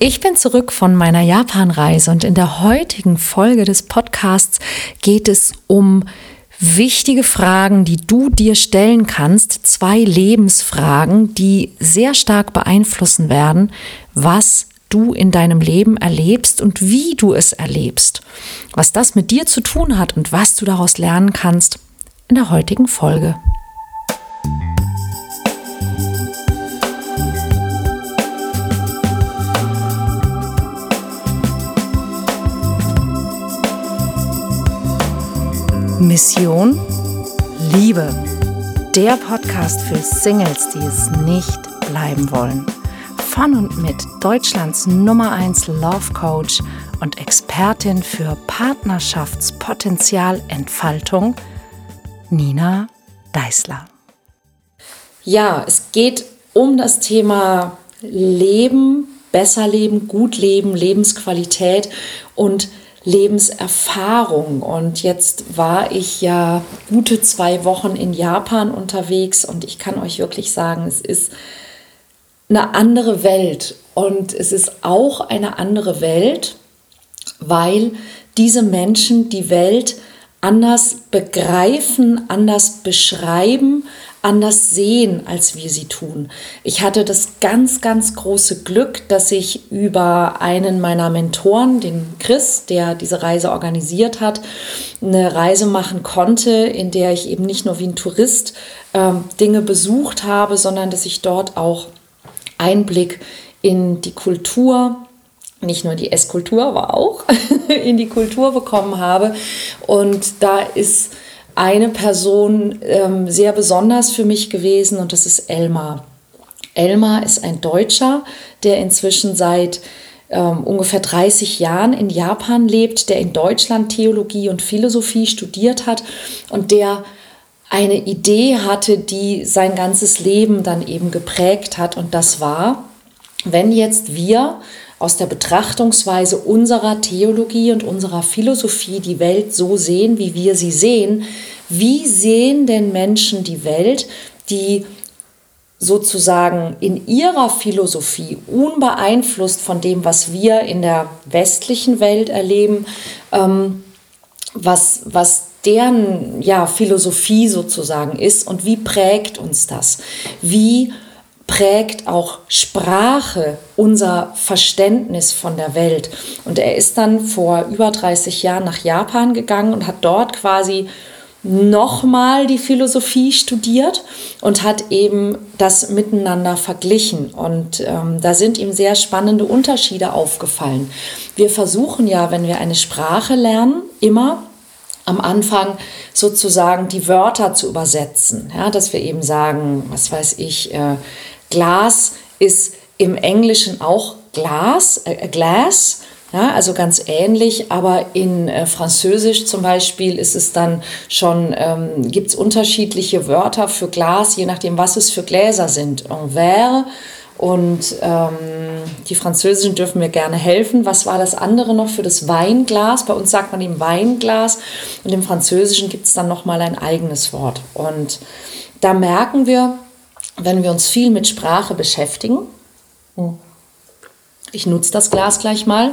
Ich bin zurück von meiner Japanreise und in der heutigen Folge des Podcasts geht es um wichtige Fragen, die du dir stellen kannst, zwei Lebensfragen, die sehr stark beeinflussen werden, was du in deinem Leben erlebst und wie du es erlebst. Was das mit dir zu tun hat und was du daraus lernen kannst in der heutigen Folge. Mission Liebe. Der Podcast für Singles, die es nicht bleiben wollen. Von und mit Deutschlands Nummer 1 Love Coach und Expertin für Partnerschaftspotenzialentfaltung, Nina Deißler. Ja, es geht um das Thema Leben, besser leben, gut leben, Lebensqualität und Lebenserfahrung. Und jetzt war ich ja gute zwei Wochen in Japan unterwegs und ich kann euch wirklich sagen, es ist eine andere Welt. Und es ist auch eine andere Welt, weil diese Menschen die Welt anders begreifen, anders beschreiben anders sehen, als wir sie tun. Ich hatte das ganz, ganz große Glück, dass ich über einen meiner Mentoren, den Chris, der diese Reise organisiert hat, eine Reise machen konnte, in der ich eben nicht nur wie ein Tourist äh, Dinge besucht habe, sondern dass ich dort auch Einblick in die Kultur, nicht nur die Esskultur, aber auch in die Kultur bekommen habe. Und da ist eine Person ähm, sehr besonders für mich gewesen und das ist Elmar. Elmar ist ein Deutscher, der inzwischen seit ähm, ungefähr 30 Jahren in Japan lebt, der in Deutschland Theologie und Philosophie studiert hat und der eine Idee hatte, die sein ganzes Leben dann eben geprägt hat. Und das war, wenn jetzt wir aus der Betrachtungsweise unserer Theologie und unserer Philosophie die Welt so sehen, wie wir sie sehen, wie sehen denn Menschen die Welt, die sozusagen in ihrer Philosophie unbeeinflusst von dem, was wir in der westlichen Welt erleben, ähm, was, was deren ja, Philosophie sozusagen ist und wie prägt uns das? Wie prägt auch Sprache unser Verständnis von der Welt. Und er ist dann vor über 30 Jahren nach Japan gegangen und hat dort quasi nochmal die Philosophie studiert und hat eben das miteinander verglichen. Und ähm, da sind ihm sehr spannende Unterschiede aufgefallen. Wir versuchen ja, wenn wir eine Sprache lernen, immer am Anfang sozusagen die Wörter zu übersetzen. Ja, dass wir eben sagen, was weiß ich, äh, Glas ist im Englischen auch Glas, äh, Glass, ja, also ganz ähnlich, aber in äh, Französisch zum Beispiel ist es dann schon, ähm, gibt es unterschiedliche Wörter für Glas, je nachdem, was es für Gläser sind. En verre und ähm, die Französischen dürfen mir gerne helfen. Was war das andere noch für das Weinglas? Bei uns sagt man eben Weinglas und im Französischen gibt es dann nochmal ein eigenes Wort. Und da merken wir, wenn wir uns viel mit Sprache beschäftigen, ich nutze das Glas gleich mal,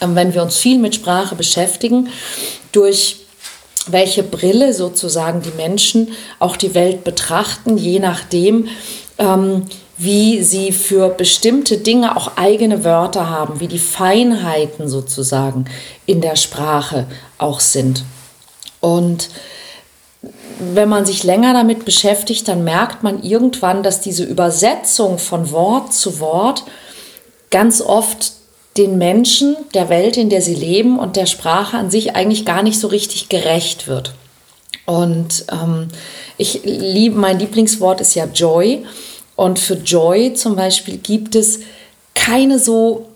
ähm, wenn wir uns viel mit Sprache beschäftigen, durch welche Brille sozusagen die Menschen auch die Welt betrachten, je nachdem, ähm, wie sie für bestimmte Dinge auch eigene Wörter haben, wie die Feinheiten sozusagen in der Sprache auch sind. Und wenn man sich länger damit beschäftigt, dann merkt man irgendwann, dass diese Übersetzung von Wort zu Wort ganz oft den Menschen, der Welt, in der sie leben und der Sprache an sich eigentlich gar nicht so richtig gerecht wird. Und ähm, ich liebe, mein Lieblingswort ist ja Joy. Und für Joy zum Beispiel gibt es keine so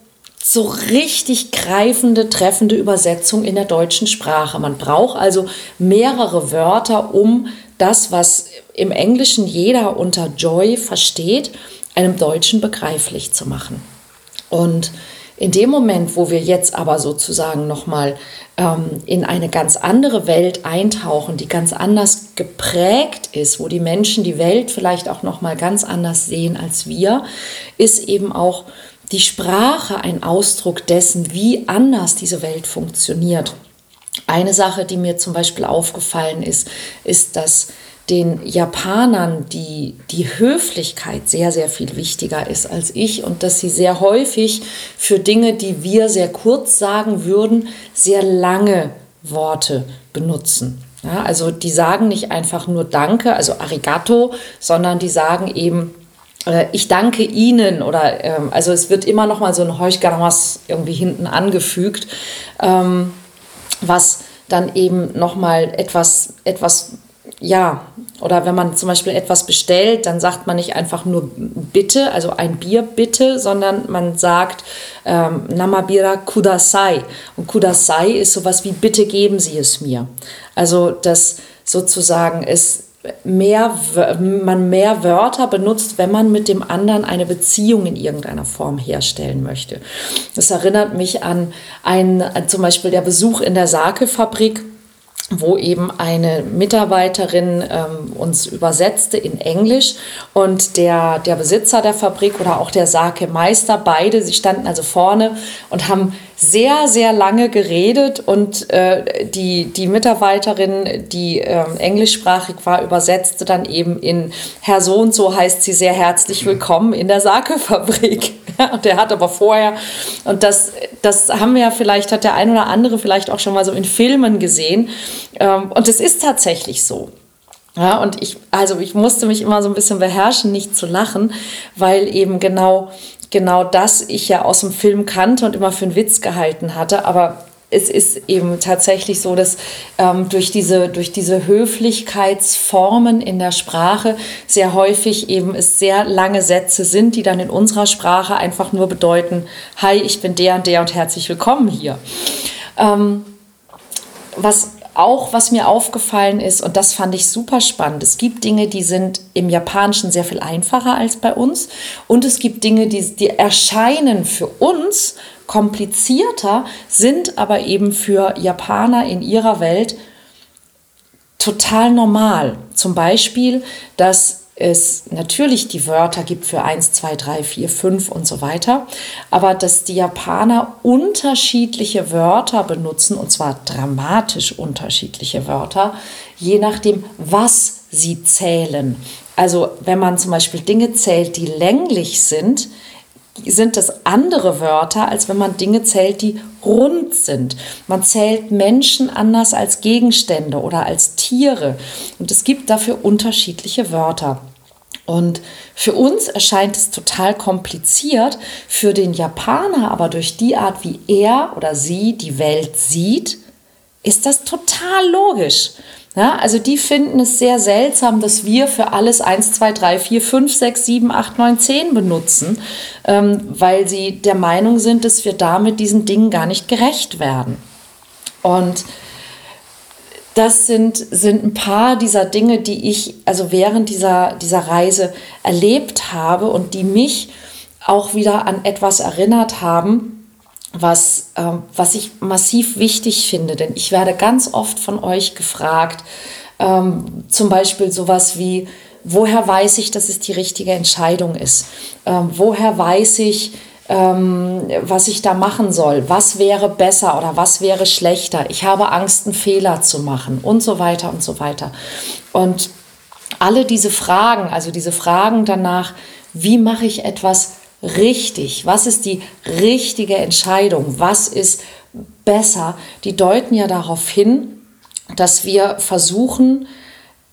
so richtig greifende, treffende Übersetzung in der deutschen Sprache. Man braucht also mehrere Wörter, um das, was im Englischen jeder unter Joy versteht, einem Deutschen begreiflich zu machen. Und in dem Moment, wo wir jetzt aber sozusagen nochmal ähm, in eine ganz andere Welt eintauchen, die ganz anders geprägt ist, wo die Menschen die Welt vielleicht auch nochmal ganz anders sehen als wir, ist eben auch die Sprache ein Ausdruck dessen, wie anders diese Welt funktioniert. Eine Sache, die mir zum Beispiel aufgefallen ist, ist, dass den Japanern die, die Höflichkeit sehr, sehr viel wichtiger ist als ich und dass sie sehr häufig für Dinge, die wir sehr kurz sagen würden, sehr lange Worte benutzen. Ja, also die sagen nicht einfach nur Danke, also Arigato, sondern die sagen eben, ich danke Ihnen oder ähm, also es wird immer noch mal so ein Heuchgaramas irgendwie hinten angefügt, ähm, was dann eben noch mal etwas, etwas ja, oder wenn man zum Beispiel etwas bestellt, dann sagt man nicht einfach nur bitte, also ein Bier bitte, sondern man sagt ähm, Namabira Kudasai. Und Kudasai ist sowas wie bitte geben Sie es mir. Also das sozusagen ist mehr, man mehr Wörter benutzt, wenn man mit dem anderen eine Beziehung in irgendeiner Form herstellen möchte. Das erinnert mich an einen, zum Beispiel der Besuch in der Sake-Fabrik wo eben eine Mitarbeiterin ähm, uns übersetzte in Englisch und der, der Besitzer der Fabrik oder auch der Sake-Meister, beide, sie standen also vorne und haben sehr, sehr lange geredet und äh, die, die Mitarbeiterin, die äh, englischsprachig war, übersetzte dann eben in Herr so und so heißt sie sehr herzlich willkommen in der Sake-Fabrik. Der hat aber vorher, und das, das haben wir ja vielleicht, hat der ein oder andere vielleicht auch schon mal so in Filmen gesehen. Ähm, und es ist tatsächlich so. Ja, und ich, also ich musste mich immer so ein bisschen beherrschen, nicht zu lachen, weil eben genau genau das ich ja aus dem Film kannte und immer für einen Witz gehalten hatte. Aber es ist eben tatsächlich so, dass ähm, durch, diese, durch diese Höflichkeitsformen in der Sprache sehr häufig eben es sehr lange Sätze sind, die dann in unserer Sprache einfach nur bedeuten, hi, ich bin der und der und herzlich willkommen hier. Ähm, was auch was mir aufgefallen ist, und das fand ich super spannend, es gibt Dinge, die sind im Japanischen sehr viel einfacher als bei uns. Und es gibt Dinge, die, die erscheinen für uns komplizierter, sind aber eben für Japaner in ihrer Welt total normal. Zum Beispiel, dass es natürlich die Wörter gibt für 1, 2, 3, 4, 5 und so weiter, aber dass die Japaner unterschiedliche Wörter benutzen, und zwar dramatisch unterschiedliche Wörter, je nachdem, was sie zählen. Also wenn man zum Beispiel Dinge zählt, die länglich sind, sind das andere Wörter, als wenn man Dinge zählt, die rund sind. Man zählt Menschen anders als Gegenstände oder als Tiere. Und es gibt dafür unterschiedliche Wörter. Und für uns erscheint es total kompliziert, für den Japaner aber durch die Art, wie er oder sie die Welt sieht, ist das total logisch. Ja, also die finden es sehr seltsam, dass wir für alles 1, 2, 3, 4, 5, 6, 7, 8, 9, 10 benutzen, ähm, weil sie der Meinung sind, dass wir damit diesen Dingen gar nicht gerecht werden. Und das sind, sind ein paar dieser Dinge, die ich also während dieser, dieser Reise erlebt habe und die mich auch wieder an etwas erinnert haben, was, äh, was ich massiv wichtig finde. Denn ich werde ganz oft von euch gefragt, ähm, zum Beispiel sowas wie, woher weiß ich, dass es die richtige Entscheidung ist? Ähm, woher weiß ich, ähm, was ich da machen soll? Was wäre besser oder was wäre schlechter? Ich habe Angst, einen Fehler zu machen und so weiter und so weiter. Und alle diese Fragen, also diese Fragen danach, wie mache ich etwas richtig? Was ist die richtige Entscheidung? Was ist besser? Die deuten ja darauf hin, dass wir versuchen,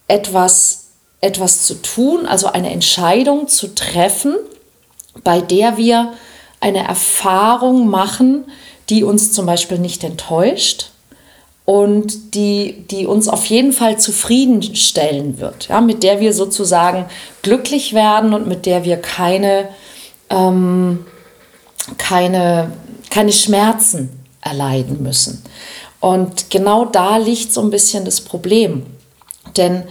etwas, etwas zu tun, also eine Entscheidung zu treffen, bei der wir eine Erfahrung machen, die uns zum Beispiel nicht enttäuscht und die, die uns auf jeden Fall zufriedenstellen wird, ja, mit der wir sozusagen glücklich werden und mit der wir keine ähm, keine, keine Schmerzen erleiden müssen. Und genau da liegt so ein bisschen das Problem. Denn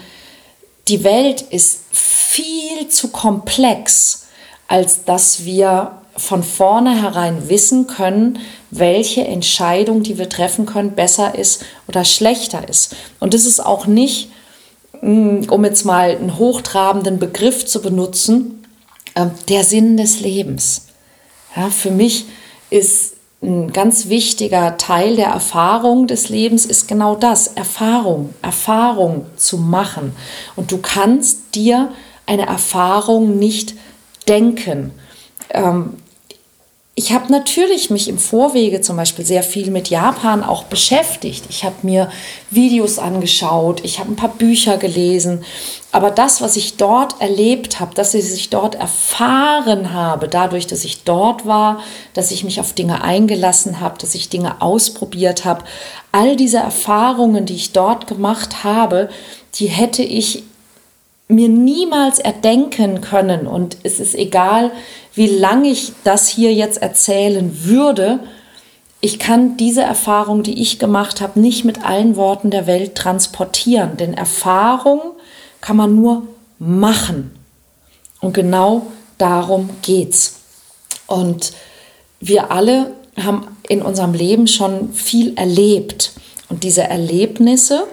die Welt ist viel zu komplex, als dass wir von vornherein wissen können, welche Entscheidung, die wir treffen können, besser ist oder schlechter ist. Und das ist auch nicht, mm, um jetzt mal einen hochtrabenden Begriff zu benutzen, ähm, der Sinn des Lebens. Ja, für mich ist ein ganz wichtiger Teil der Erfahrung des Lebens ist genau das, Erfahrung, Erfahrung zu machen. Und du kannst dir eine Erfahrung nicht denken. Ähm, ich habe natürlich mich im Vorwege zum Beispiel sehr viel mit Japan auch beschäftigt. Ich habe mir Videos angeschaut, ich habe ein paar Bücher gelesen. Aber das, was ich dort erlebt habe, dass ich dort erfahren habe, dadurch, dass ich dort war, dass ich mich auf Dinge eingelassen habe, dass ich Dinge ausprobiert habe, all diese Erfahrungen, die ich dort gemacht habe, die hätte ich mir niemals erdenken können. Und es ist egal, wie lange ich das hier jetzt erzählen würde. Ich kann diese Erfahrung, die ich gemacht habe, nicht mit allen Worten der Welt transportieren. Denn Erfahrung kann man nur machen. Und genau darum geht's. Und wir alle haben in unserem Leben schon viel erlebt. Und diese Erlebnisse,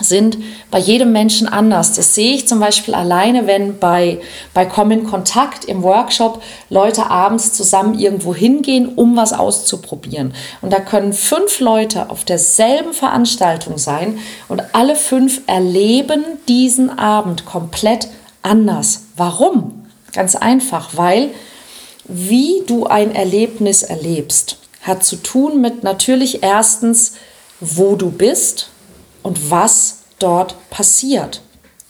sind bei jedem Menschen anders. Das sehe ich zum Beispiel alleine, wenn bei, bei Common Kontakt im Workshop Leute abends zusammen irgendwo hingehen, um was auszuprobieren. Und da können fünf Leute auf derselben Veranstaltung sein und alle fünf erleben diesen Abend komplett anders. Warum? Ganz einfach, weil wie du ein Erlebnis erlebst, hat zu tun mit natürlich erstens, wo du bist, und was dort passiert.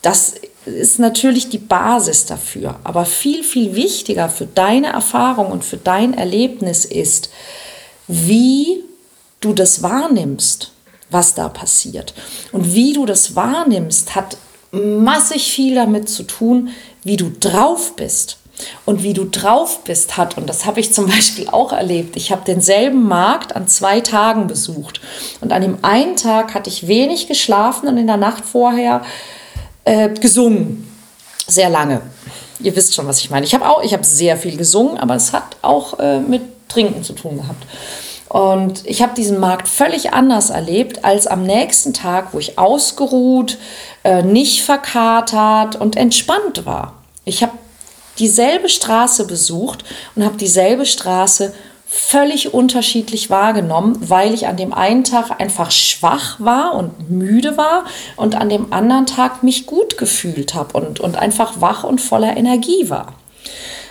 Das ist natürlich die Basis dafür. Aber viel, viel wichtiger für deine Erfahrung und für dein Erlebnis ist, wie du das wahrnimmst, was da passiert. Und wie du das wahrnimmst, hat massig viel damit zu tun, wie du drauf bist. Und wie du drauf bist, hat, und das habe ich zum Beispiel auch erlebt, ich habe denselben Markt an zwei Tagen besucht. Und an dem einen Tag hatte ich wenig geschlafen und in der Nacht vorher äh, gesungen. Sehr lange. Ihr wisst schon, was ich meine. Ich habe auch, ich habe sehr viel gesungen, aber es hat auch äh, mit Trinken zu tun gehabt. Und ich habe diesen Markt völlig anders erlebt als am nächsten Tag, wo ich ausgeruht, äh, nicht verkatert und entspannt war. Ich habe dieselbe Straße besucht und habe dieselbe Straße völlig unterschiedlich wahrgenommen, weil ich an dem einen Tag einfach schwach war und müde war und an dem anderen Tag mich gut gefühlt habe und, und einfach wach und voller Energie war.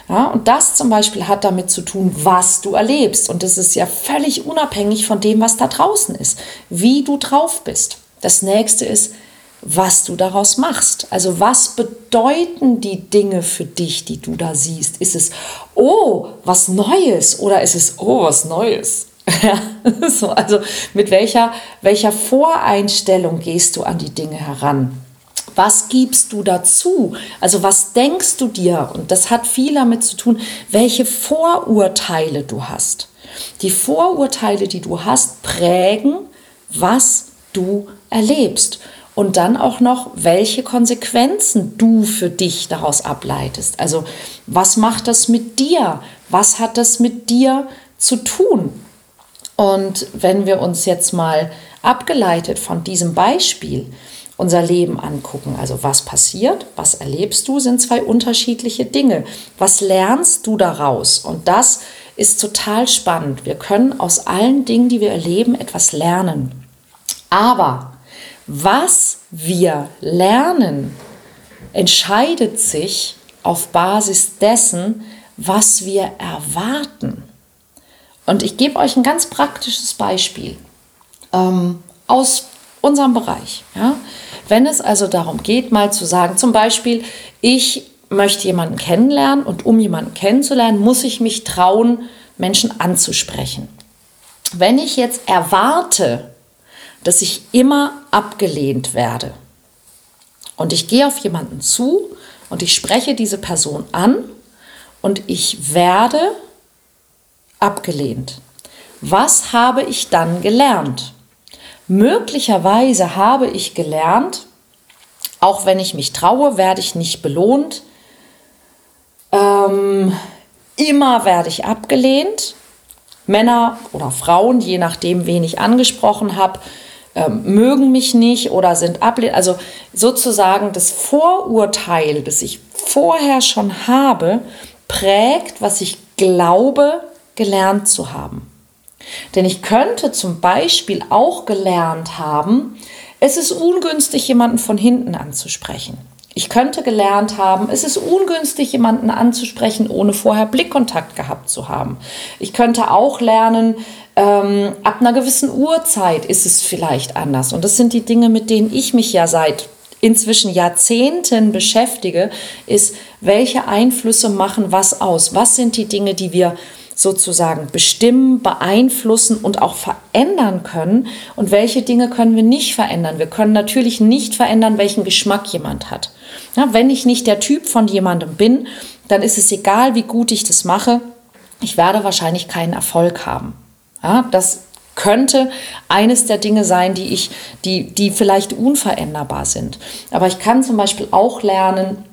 Ja, und das zum Beispiel hat damit zu tun, was du erlebst. Und das ist ja völlig unabhängig von dem, was da draußen ist, wie du drauf bist. Das nächste ist, was du daraus machst. Also was bedeuten die Dinge für dich, die du da siehst? Ist es, oh, was Neues oder ist es, oh, was Neues? so, also mit welcher, welcher Voreinstellung gehst du an die Dinge heran? Was gibst du dazu? Also was denkst du dir? Und das hat viel damit zu tun, welche Vorurteile du hast. Die Vorurteile, die du hast, prägen, was du erlebst und dann auch noch, welche Konsequenzen du für dich daraus ableitest. Also was macht das mit dir? Was hat das mit dir zu tun? Und wenn wir uns jetzt mal abgeleitet von diesem Beispiel unser Leben angucken, also was passiert, was erlebst du, sind zwei unterschiedliche Dinge. Was lernst du daraus? Und das ist total spannend. Wir können aus allen Dingen, die wir erleben, etwas lernen. Aber was wir lernen, entscheidet sich auf Basis dessen, was wir erwarten. Und ich gebe euch ein ganz praktisches Beispiel ähm, aus unserem Bereich. Ja? Wenn es also darum geht, mal zu sagen, zum Beispiel, ich möchte jemanden kennenlernen und um jemanden kennenzulernen, muss ich mich trauen, Menschen anzusprechen. Wenn ich jetzt erwarte, dass ich immer abgelehnt werde. Und ich gehe auf jemanden zu und ich spreche diese Person an und ich werde abgelehnt. Was habe ich dann gelernt? Möglicherweise habe ich gelernt, auch wenn ich mich traue, werde ich nicht belohnt. Ähm, immer werde ich abgelehnt. Männer oder Frauen, je nachdem, wen ich angesprochen habe, ähm, mögen mich nicht oder sind ablehnend. Also sozusagen das Vorurteil, das ich vorher schon habe, prägt, was ich glaube, gelernt zu haben. Denn ich könnte zum Beispiel auch gelernt haben, es ist ungünstig, jemanden von hinten anzusprechen. Ich könnte gelernt haben, es ist ungünstig, jemanden anzusprechen, ohne vorher Blickkontakt gehabt zu haben. Ich könnte auch lernen, ähm, ab einer gewissen Uhrzeit ist es vielleicht anders. Und das sind die Dinge, mit denen ich mich ja seit inzwischen Jahrzehnten beschäftige, ist, welche Einflüsse machen was aus? Was sind die Dinge, die wir sozusagen bestimmen, beeinflussen und auch verändern können und welche Dinge können wir nicht verändern. Wir können natürlich nicht verändern, welchen Geschmack jemand hat. Ja, wenn ich nicht der Typ von jemandem bin, dann ist es egal, wie gut ich das mache, ich werde wahrscheinlich keinen Erfolg haben. Ja, das könnte eines der Dinge sein, die ich, die, die vielleicht unveränderbar sind. Aber ich kann zum Beispiel auch lernen,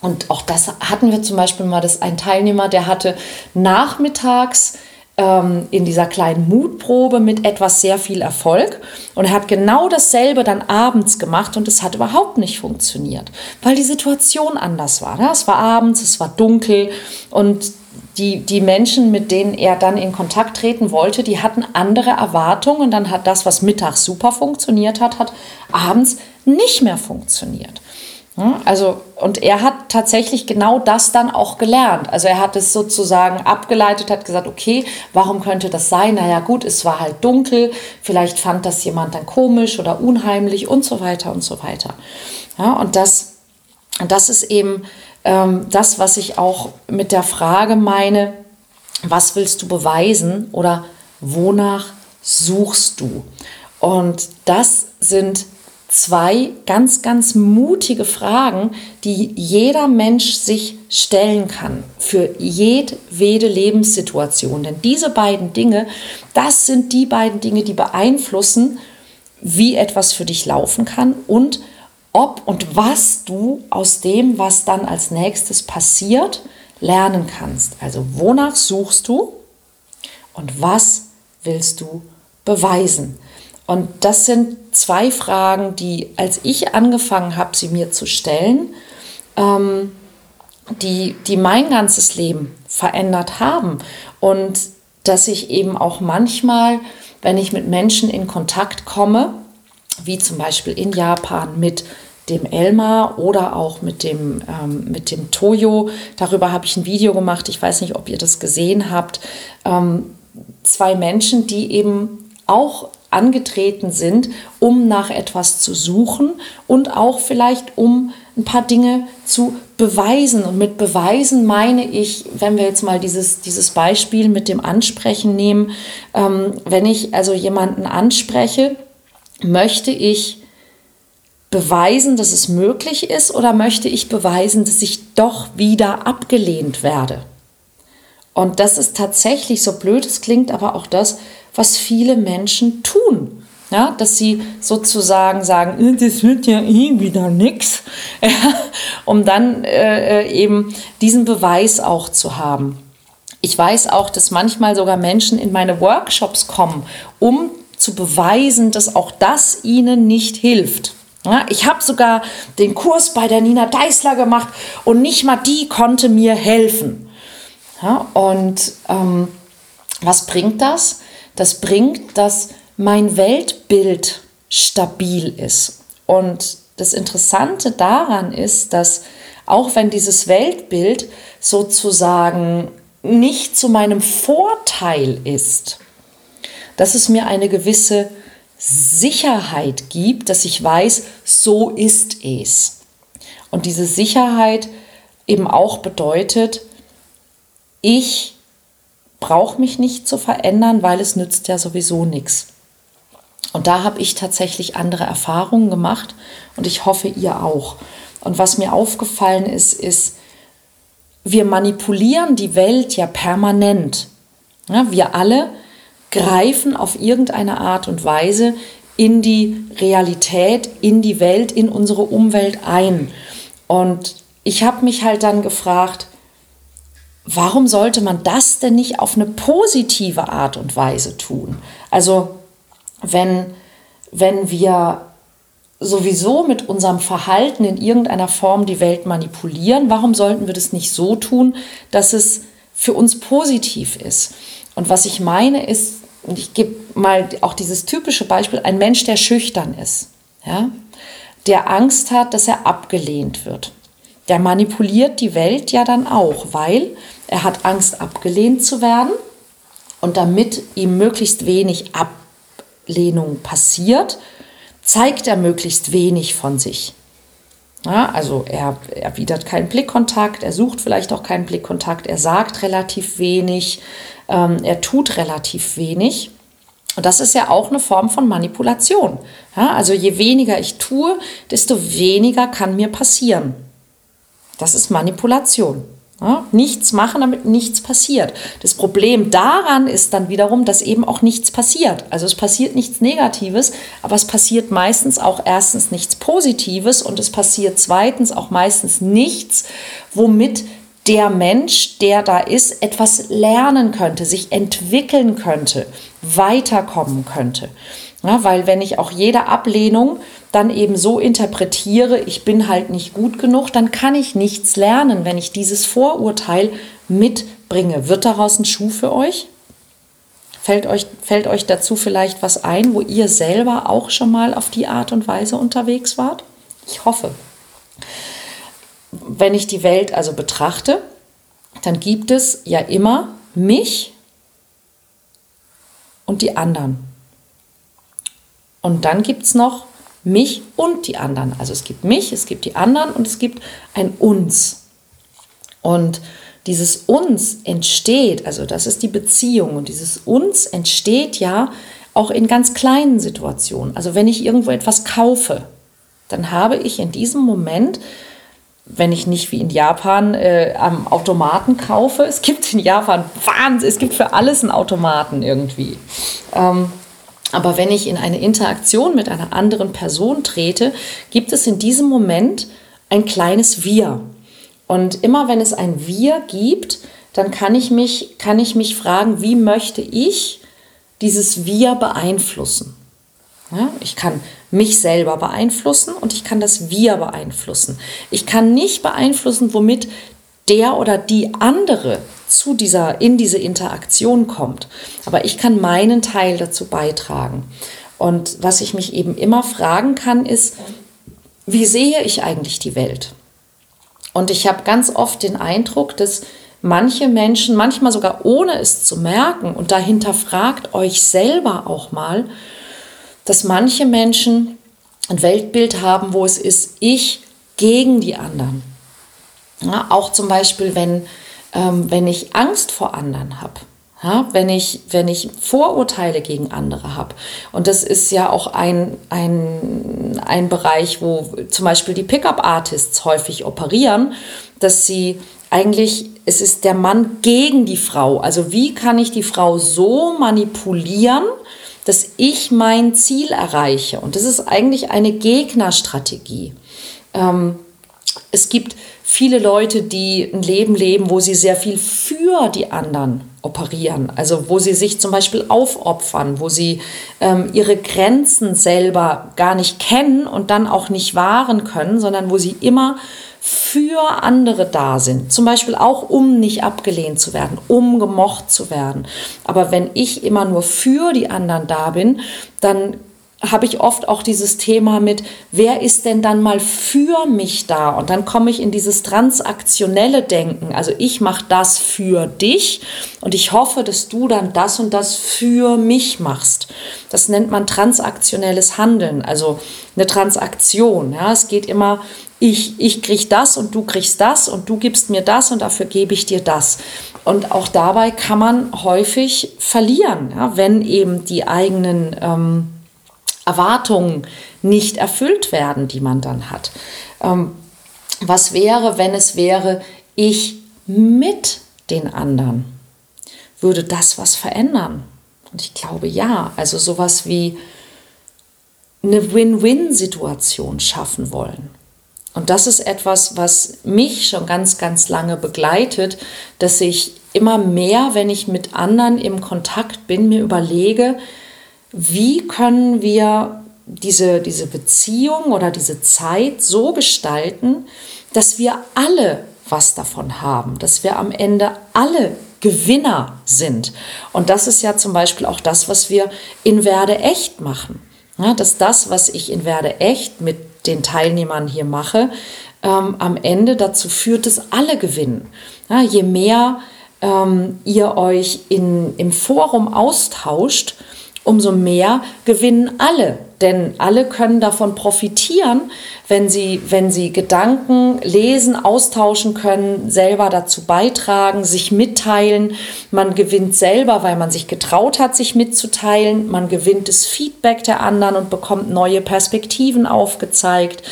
und auch das hatten wir zum Beispiel mal, dass ein Teilnehmer, der hatte nachmittags in dieser kleinen Mutprobe mit etwas sehr viel Erfolg. Und er hat genau dasselbe dann abends gemacht und es hat überhaupt nicht funktioniert, weil die Situation anders war. Ne? Es war abends, es war dunkel und die, die Menschen, mit denen er dann in Kontakt treten wollte, die hatten andere Erwartungen. Und dann hat das, was mittags super funktioniert hat, hat abends nicht mehr funktioniert. Also, und er hat tatsächlich genau das dann auch gelernt. Also er hat es sozusagen abgeleitet, hat gesagt, okay, warum könnte das sein? Naja, gut, es war halt dunkel, vielleicht fand das jemand dann komisch oder unheimlich und so weiter und so weiter. Ja, und das, das ist eben ähm, das, was ich auch mit der Frage meine, was willst du beweisen oder wonach suchst du? Und das sind zwei ganz, ganz mutige Fragen, die jeder Mensch sich stellen kann für jedwede Lebenssituation. Denn diese beiden Dinge, das sind die beiden Dinge, die beeinflussen, wie etwas für dich laufen kann und ob und was du aus dem, was dann als nächstes passiert, lernen kannst. Also wonach suchst du und was willst du beweisen? Und das sind zwei Fragen, die, als ich angefangen habe, sie mir zu stellen, ähm, die, die mein ganzes Leben verändert haben. Und dass ich eben auch manchmal, wenn ich mit Menschen in Kontakt komme, wie zum Beispiel in Japan mit dem Elmar oder auch mit dem, ähm, mit dem Toyo. Darüber habe ich ein Video gemacht. Ich weiß nicht, ob ihr das gesehen habt. Ähm, zwei Menschen, die eben auch angetreten sind, um nach etwas zu suchen und auch vielleicht um ein paar Dinge zu beweisen. Und mit beweisen meine ich, wenn wir jetzt mal dieses, dieses Beispiel mit dem Ansprechen nehmen, ähm, wenn ich also jemanden anspreche, möchte ich beweisen, dass es möglich ist oder möchte ich beweisen, dass ich doch wieder abgelehnt werde? Und das ist tatsächlich, so blöd es klingt, aber auch das, was viele Menschen tun. Ja, dass sie sozusagen sagen, äh, das wird ja eh wieder nichts, um dann äh, äh, eben diesen Beweis auch zu haben. Ich weiß auch, dass manchmal sogar Menschen in meine Workshops kommen, um zu beweisen, dass auch das ihnen nicht hilft. Ja, ich habe sogar den Kurs bei der Nina Deißler gemacht und nicht mal die konnte mir helfen. Ja, und ähm, was bringt das? Das bringt, dass mein Weltbild stabil ist. Und das Interessante daran ist, dass auch wenn dieses Weltbild sozusagen nicht zu meinem Vorteil ist, dass es mir eine gewisse Sicherheit gibt, dass ich weiß, so ist es. Und diese Sicherheit eben auch bedeutet, ich brauche mich nicht zu verändern, weil es nützt ja sowieso nichts. Und da habe ich tatsächlich andere Erfahrungen gemacht und ich hoffe, ihr auch. Und was mir aufgefallen ist, ist, wir manipulieren die Welt ja permanent. Ja, wir alle greifen auf irgendeine Art und Weise in die Realität, in die Welt, in unsere Umwelt ein. Und ich habe mich halt dann gefragt, warum sollte man das denn nicht auf eine positive Art und Weise tun? Also wenn, wenn wir sowieso mit unserem Verhalten in irgendeiner Form die Welt manipulieren, warum sollten wir das nicht so tun, dass es für uns positiv ist. Und was ich meine ist, und ich gebe mal auch dieses typische Beispiel, ein Mensch, der schüchtern ist, ja, der Angst hat, dass er abgelehnt wird. Der manipuliert die Welt ja dann auch, weil er hat Angst, abgelehnt zu werden. Und damit ihm möglichst wenig Ablehnung passiert, zeigt er möglichst wenig von sich. Ja, also er erwidert keinen Blickkontakt, er sucht vielleicht auch keinen Blickkontakt, er sagt relativ wenig, ähm, er tut relativ wenig. Und das ist ja auch eine Form von Manipulation. Ja, also je weniger ich tue, desto weniger kann mir passieren. Das ist Manipulation. Ja, nichts machen, damit nichts passiert. Das Problem daran ist dann wiederum, dass eben auch nichts passiert. Also es passiert nichts Negatives, aber es passiert meistens auch erstens nichts Positives und es passiert zweitens auch meistens nichts, womit der Mensch, der da ist, etwas lernen könnte, sich entwickeln könnte, weiterkommen könnte. Ja, weil wenn ich auch jede Ablehnung dann eben so interpretiere, ich bin halt nicht gut genug, dann kann ich nichts lernen, wenn ich dieses Vorurteil mitbringe. Wird daraus ein Schuh für euch? Fällt euch, fällt euch dazu vielleicht was ein, wo ihr selber auch schon mal auf die Art und Weise unterwegs wart? Ich hoffe. Wenn ich die Welt also betrachte, dann gibt es ja immer mich und die anderen. Und dann gibt es noch mich und die anderen. Also es gibt mich, es gibt die anderen und es gibt ein uns. Und dieses uns entsteht, also das ist die Beziehung und dieses uns entsteht ja auch in ganz kleinen Situationen. Also wenn ich irgendwo etwas kaufe, dann habe ich in diesem Moment, wenn ich nicht wie in Japan äh, am Automaten kaufe, es gibt in Japan Wahnsinn, es gibt für alles einen Automaten irgendwie. Ähm, aber wenn ich in eine Interaktion mit einer anderen Person trete, gibt es in diesem Moment ein kleines Wir. Und immer wenn es ein Wir gibt, dann kann ich mich, kann ich mich fragen, wie möchte ich dieses Wir beeinflussen? Ja, ich kann mich selber beeinflussen und ich kann das Wir beeinflussen. Ich kann nicht beeinflussen, womit der oder die andere zu dieser, in diese Interaktion kommt. Aber ich kann meinen Teil dazu beitragen. Und was ich mich eben immer fragen kann, ist, wie sehe ich eigentlich die Welt? Und ich habe ganz oft den Eindruck, dass manche Menschen, manchmal sogar ohne es zu merken, und dahinter fragt euch selber auch mal, dass manche Menschen ein Weltbild haben, wo es ist, ich gegen die anderen. Ja, auch zum Beispiel, wenn ähm, wenn ich Angst vor anderen habe. Ja, wenn, ich, wenn ich Vorurteile gegen andere habe. Und das ist ja auch ein, ein, ein Bereich, wo zum Beispiel die Pickup-Artists häufig operieren, dass sie eigentlich, es ist der Mann gegen die Frau. Also wie kann ich die Frau so manipulieren, dass ich mein Ziel erreiche? Und das ist eigentlich eine Gegnerstrategie. Ähm, es gibt viele Leute, die ein Leben leben, wo sie sehr viel für die anderen operieren. Also wo sie sich zum Beispiel aufopfern, wo sie ähm, ihre Grenzen selber gar nicht kennen und dann auch nicht wahren können, sondern wo sie immer für andere da sind. Zum Beispiel auch, um nicht abgelehnt zu werden, um gemocht zu werden. Aber wenn ich immer nur für die anderen da bin, dann habe ich oft auch dieses Thema mit, wer ist denn dann mal für mich da? Und dann komme ich in dieses transaktionelle Denken. Also ich mache das für dich und ich hoffe, dass du dann das und das für mich machst. Das nennt man transaktionelles Handeln, also eine Transaktion. Ja, es geht immer, ich, ich krieg das und du kriegst das und du gibst mir das und dafür gebe ich dir das. Und auch dabei kann man häufig verlieren, ja, wenn eben die eigenen ähm, Erwartungen nicht erfüllt werden, die man dann hat. Ähm, was wäre, wenn es wäre, ich mit den anderen? Würde das was verändern? Und ich glaube ja. Also sowas wie eine Win-Win-Situation schaffen wollen. Und das ist etwas, was mich schon ganz, ganz lange begleitet, dass ich immer mehr, wenn ich mit anderen im Kontakt bin, mir überlege, wie können wir diese, diese Beziehung oder diese Zeit so gestalten, dass wir alle was davon haben, dass wir am Ende alle Gewinner sind. Und das ist ja zum Beispiel auch das, was wir in Werde echt machen. Ja, dass das, was ich in Werde echt mit den Teilnehmern hier mache, ähm, am Ende dazu führt, dass alle gewinnen. Ja, je mehr ähm, ihr euch in, im Forum austauscht, umso mehr gewinnen alle. Denn alle können davon profitieren, wenn sie, wenn sie Gedanken lesen, austauschen können, selber dazu beitragen, sich mitteilen. Man gewinnt selber, weil man sich getraut hat, sich mitzuteilen. Man gewinnt das Feedback der anderen und bekommt neue Perspektiven aufgezeigt.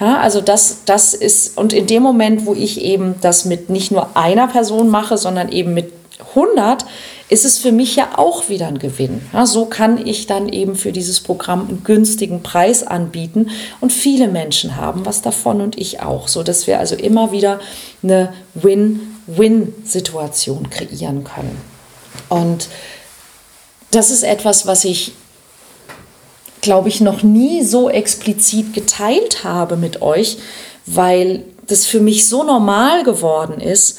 Ja, also das, das ist, und in dem Moment, wo ich eben das mit nicht nur einer Person mache, sondern eben mit 100, ist es für mich ja auch wieder ein Gewinn. Ja, so kann ich dann eben für dieses Programm einen günstigen Preis anbieten und viele Menschen haben was davon und ich auch, so dass wir also immer wieder eine Win-Win-Situation kreieren können. Und das ist etwas, was ich glaube ich, noch nie so explizit geteilt habe mit euch, weil das für mich so normal geworden ist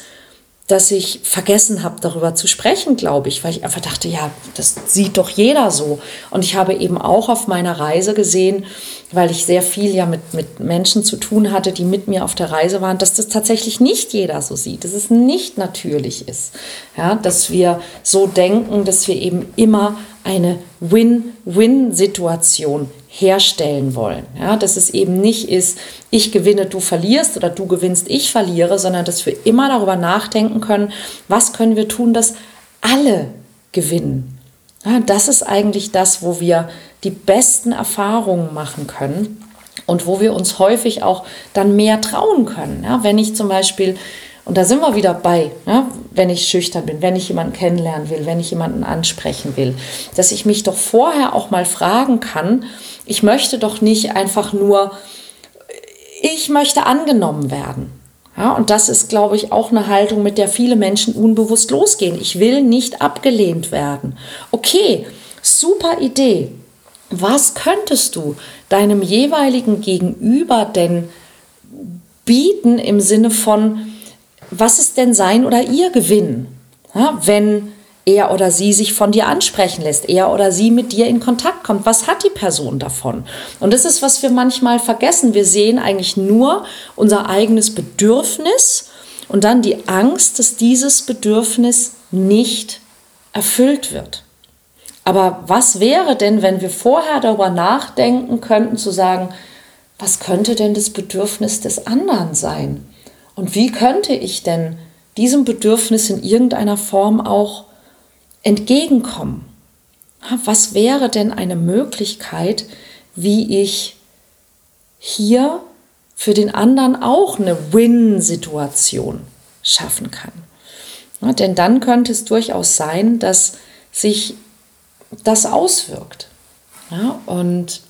dass ich vergessen habe, darüber zu sprechen, glaube ich, weil ich einfach dachte, ja, das sieht doch jeder so. Und ich habe eben auch auf meiner Reise gesehen, weil ich sehr viel ja mit, mit Menschen zu tun hatte, die mit mir auf der Reise waren, dass das tatsächlich nicht jeder so sieht, dass es nicht natürlich ist, ja, dass wir so denken, dass wir eben immer eine Win-Win-Situation herstellen wollen. Ja, dass es eben nicht ist, ich gewinne, du verlierst oder du gewinnst, ich verliere, sondern dass wir immer darüber nachdenken können, was können wir tun, dass alle gewinnen. Ja, das ist eigentlich das, wo wir die besten Erfahrungen machen können und wo wir uns häufig auch dann mehr trauen können. Ja, wenn ich zum Beispiel und da sind wir wieder bei, ne? wenn ich schüchtern bin, wenn ich jemanden kennenlernen will, wenn ich jemanden ansprechen will, dass ich mich doch vorher auch mal fragen kann, ich möchte doch nicht einfach nur, ich möchte angenommen werden. Ja, und das ist, glaube ich, auch eine Haltung, mit der viele Menschen unbewusst losgehen. Ich will nicht abgelehnt werden. Okay, super Idee. Was könntest du deinem jeweiligen Gegenüber denn bieten im Sinne von, was ist denn sein oder ihr Gewinn, ja, wenn er oder sie sich von dir ansprechen lässt, er oder sie mit dir in Kontakt kommt. Was hat die Person davon? Und das ist, was wir manchmal vergessen. Wir sehen eigentlich nur unser eigenes Bedürfnis und dann die Angst, dass dieses Bedürfnis nicht erfüllt wird. Aber was wäre denn, wenn wir vorher darüber nachdenken könnten, zu sagen, was könnte denn das Bedürfnis des anderen sein? Und wie könnte ich denn diesem Bedürfnis in irgendeiner Form auch entgegenkommen? Was wäre denn eine Möglichkeit, wie ich hier für den anderen auch eine Win-Situation schaffen kann? Ja, denn dann könnte es durchaus sein, dass sich das auswirkt. Ja, und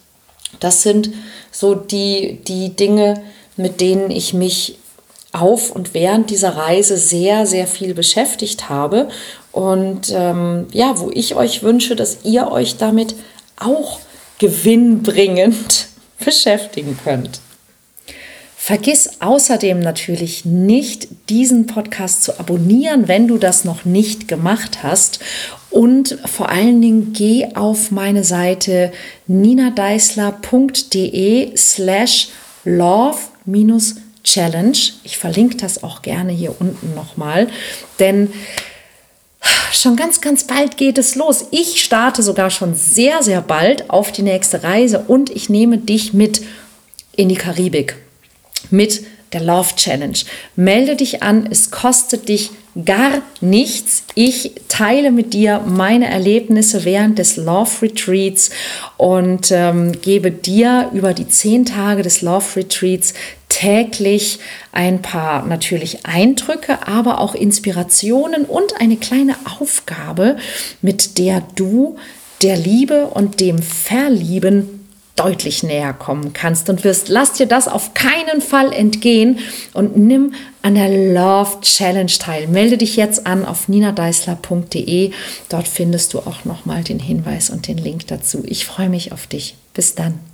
das sind so die, die Dinge, mit denen ich mich auf und während dieser Reise sehr, sehr viel beschäftigt habe. Und ähm, ja, wo ich euch wünsche, dass ihr euch damit auch gewinnbringend beschäftigen könnt. Vergiss außerdem natürlich nicht, diesen Podcast zu abonnieren, wenn du das noch nicht gemacht hast. Und vor allen Dingen geh auf meine Seite ninadeisler.de slash love minus Challenge. Ich verlinke das auch gerne hier unten nochmal, denn schon ganz, ganz bald geht es los. Ich starte sogar schon sehr, sehr bald auf die nächste Reise und ich nehme dich mit in die Karibik mit der Love Challenge. Melde dich an, es kostet dich gar nichts. Ich teile mit dir meine Erlebnisse während des Love Retreats und ähm, gebe dir über die zehn Tage des Love Retreats täglich ein paar natürlich Eindrücke, aber auch Inspirationen und eine kleine Aufgabe, mit der du der Liebe und dem Verlieben deutlich näher kommen kannst und wirst. Lass dir das auf keinen Fall entgehen und nimm an der Love Challenge teil. Melde dich jetzt an auf ninadeisler.de. Dort findest du auch nochmal den Hinweis und den Link dazu. Ich freue mich auf dich. Bis dann.